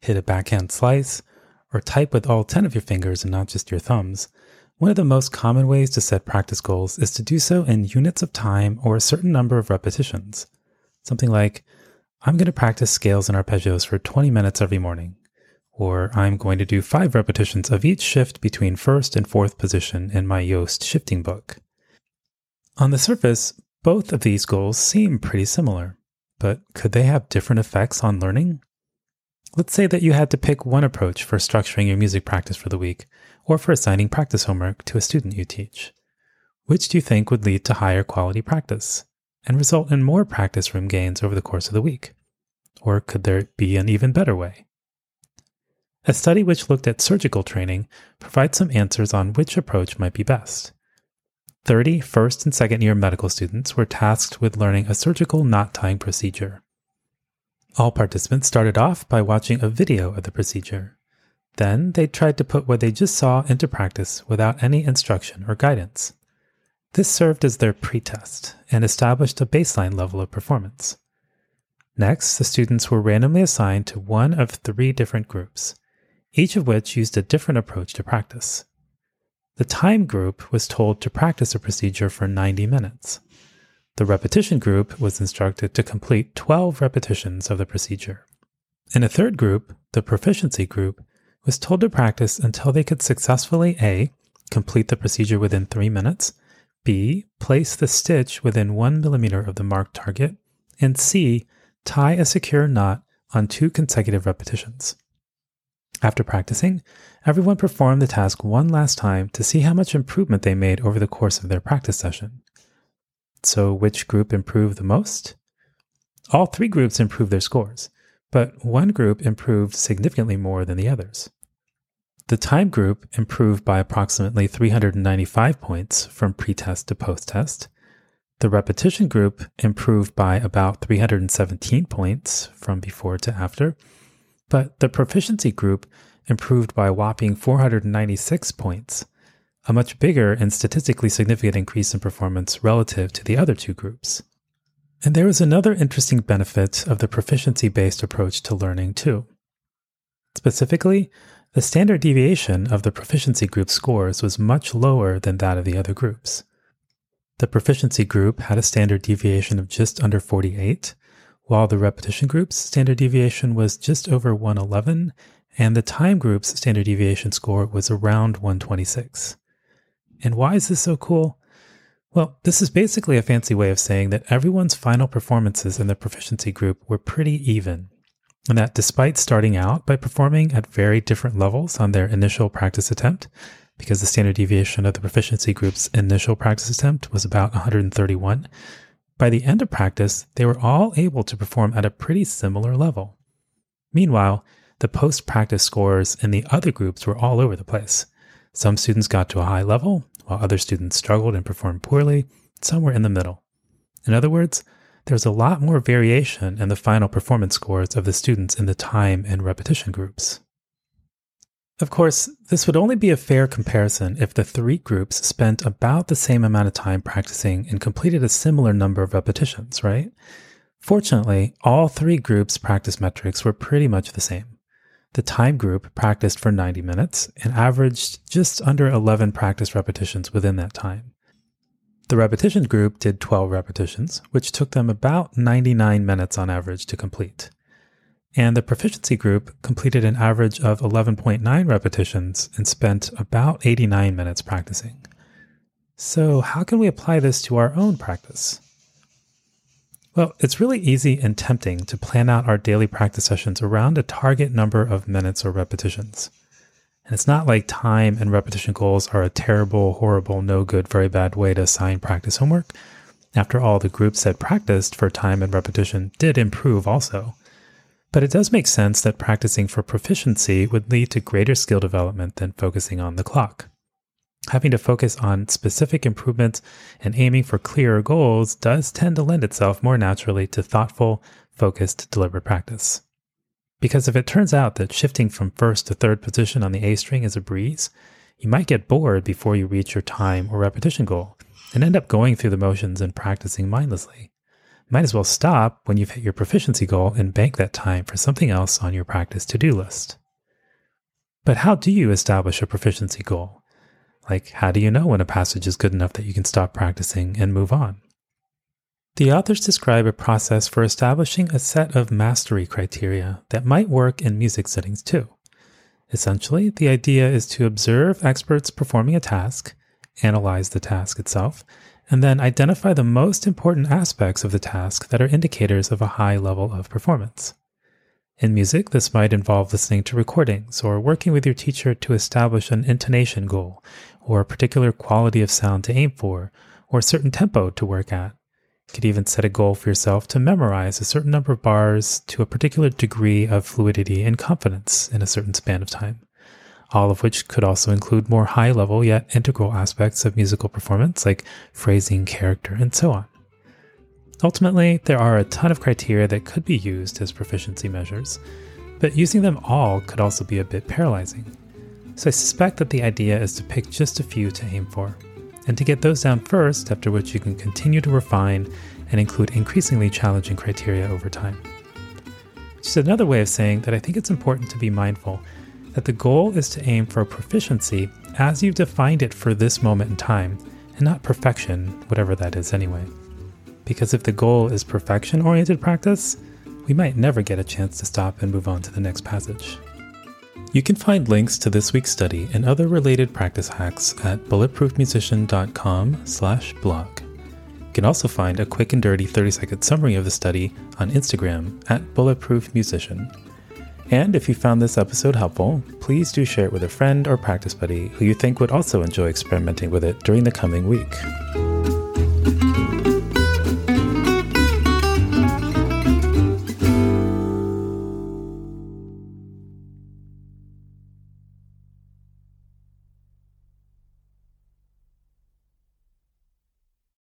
hit a backhand slice, or type with all 10 of your fingers and not just your thumbs, one of the most common ways to set practice goals is to do so in units of time or a certain number of repetitions. Something like, I'm going to practice scales and arpeggios for 20 minutes every morning. Or I'm going to do five repetitions of each shift between first and fourth position in my Yost shifting book. On the surface, both of these goals seem pretty similar, but could they have different effects on learning? Let's say that you had to pick one approach for structuring your music practice for the week, or for assigning practice homework to a student you teach. Which do you think would lead to higher quality practice and result in more practice room gains over the course of the week? Or could there be an even better way? A study which looked at surgical training provides some answers on which approach might be best. 30 first and second year medical students were tasked with learning a surgical knot tying procedure. All participants started off by watching a video of the procedure. Then they tried to put what they just saw into practice without any instruction or guidance. This served as their pretest and established a baseline level of performance. Next, the students were randomly assigned to one of three different groups, each of which used a different approach to practice. The time group was told to practice a procedure for 90 minutes. The repetition group was instructed to complete 12 repetitions of the procedure. In a third group, the proficiency group, was told to practice until they could successfully A. complete the procedure within 3 minutes, B. place the stitch within 1 millimeter of the marked target, and C. tie a secure knot on two consecutive repetitions. After practicing, everyone performed the task one last time to see how much improvement they made over the course of their practice session. So, which group improved the most? All three groups improved their scores, but one group improved significantly more than the others. The time group improved by approximately 395 points from pretest to post-test. The repetition group improved by about 317 points from before to after, but the proficiency group improved by whopping 496 points a much bigger and statistically significant increase in performance relative to the other two groups. And there was another interesting benefit of the proficiency based approach to learning, too. Specifically, the standard deviation of the proficiency group scores was much lower than that of the other groups. The proficiency group had a standard deviation of just under 48, while the repetition group's standard deviation was just over 111, and the time group's standard deviation score was around 126. And why is this so cool? Well, this is basically a fancy way of saying that everyone's final performances in the proficiency group were pretty even. And that despite starting out by performing at very different levels on their initial practice attempt, because the standard deviation of the proficiency group's initial practice attempt was about 131, by the end of practice, they were all able to perform at a pretty similar level. Meanwhile, the post practice scores in the other groups were all over the place. Some students got to a high level, while other students struggled and performed poorly. Some were in the middle. In other words, there's a lot more variation in the final performance scores of the students in the time and repetition groups. Of course, this would only be a fair comparison if the three groups spent about the same amount of time practicing and completed a similar number of repetitions, right? Fortunately, all three groups' practice metrics were pretty much the same. The time group practiced for 90 minutes and averaged just under 11 practice repetitions within that time. The repetition group did 12 repetitions, which took them about 99 minutes on average to complete. And the proficiency group completed an average of 11.9 repetitions and spent about 89 minutes practicing. So, how can we apply this to our own practice? Well, it's really easy and tempting to plan out our daily practice sessions around a target number of minutes or repetitions. And it's not like time and repetition goals are a terrible, horrible, no good, very bad way to assign practice homework. After all, the groups that practiced for time and repetition did improve also. But it does make sense that practicing for proficiency would lead to greater skill development than focusing on the clock. Having to focus on specific improvements and aiming for clearer goals does tend to lend itself more naturally to thoughtful, focused, deliberate practice. Because if it turns out that shifting from first to third position on the A string is a breeze, you might get bored before you reach your time or repetition goal and end up going through the motions and practicing mindlessly. Might as well stop when you've hit your proficiency goal and bank that time for something else on your practice to do list. But how do you establish a proficiency goal? Like, how do you know when a passage is good enough that you can stop practicing and move on? The authors describe a process for establishing a set of mastery criteria that might work in music settings too. Essentially, the idea is to observe experts performing a task, analyze the task itself, and then identify the most important aspects of the task that are indicators of a high level of performance. In music, this might involve listening to recordings or working with your teacher to establish an intonation goal, or a particular quality of sound to aim for, or a certain tempo to work at. You could even set a goal for yourself to memorize a certain number of bars to a particular degree of fluidity and confidence in a certain span of time all of which could also include more high level yet integral aspects of musical performance like phrasing, character, and so on. Ultimately, there are a ton of criteria that could be used as proficiency measures, but using them all could also be a bit paralyzing. So I suspect that the idea is to pick just a few to aim for, and to get those down first, after which you can continue to refine and include increasingly challenging criteria over time. Which is another way of saying that I think it's important to be mindful that the goal is to aim for proficiency as you've defined it for this moment in time, and not perfection, whatever that is anyway. Because if the goal is perfection oriented practice, we might never get a chance to stop and move on to the next passage. You can find links to this week's study and other related practice hacks at bulletproofmusician.com/blog. You can also find a quick and dirty 30-second summary of the study on Instagram at bulletproofmusician. And if you found this episode helpful, please do share it with a friend or practice buddy who you think would also enjoy experimenting with it during the coming week.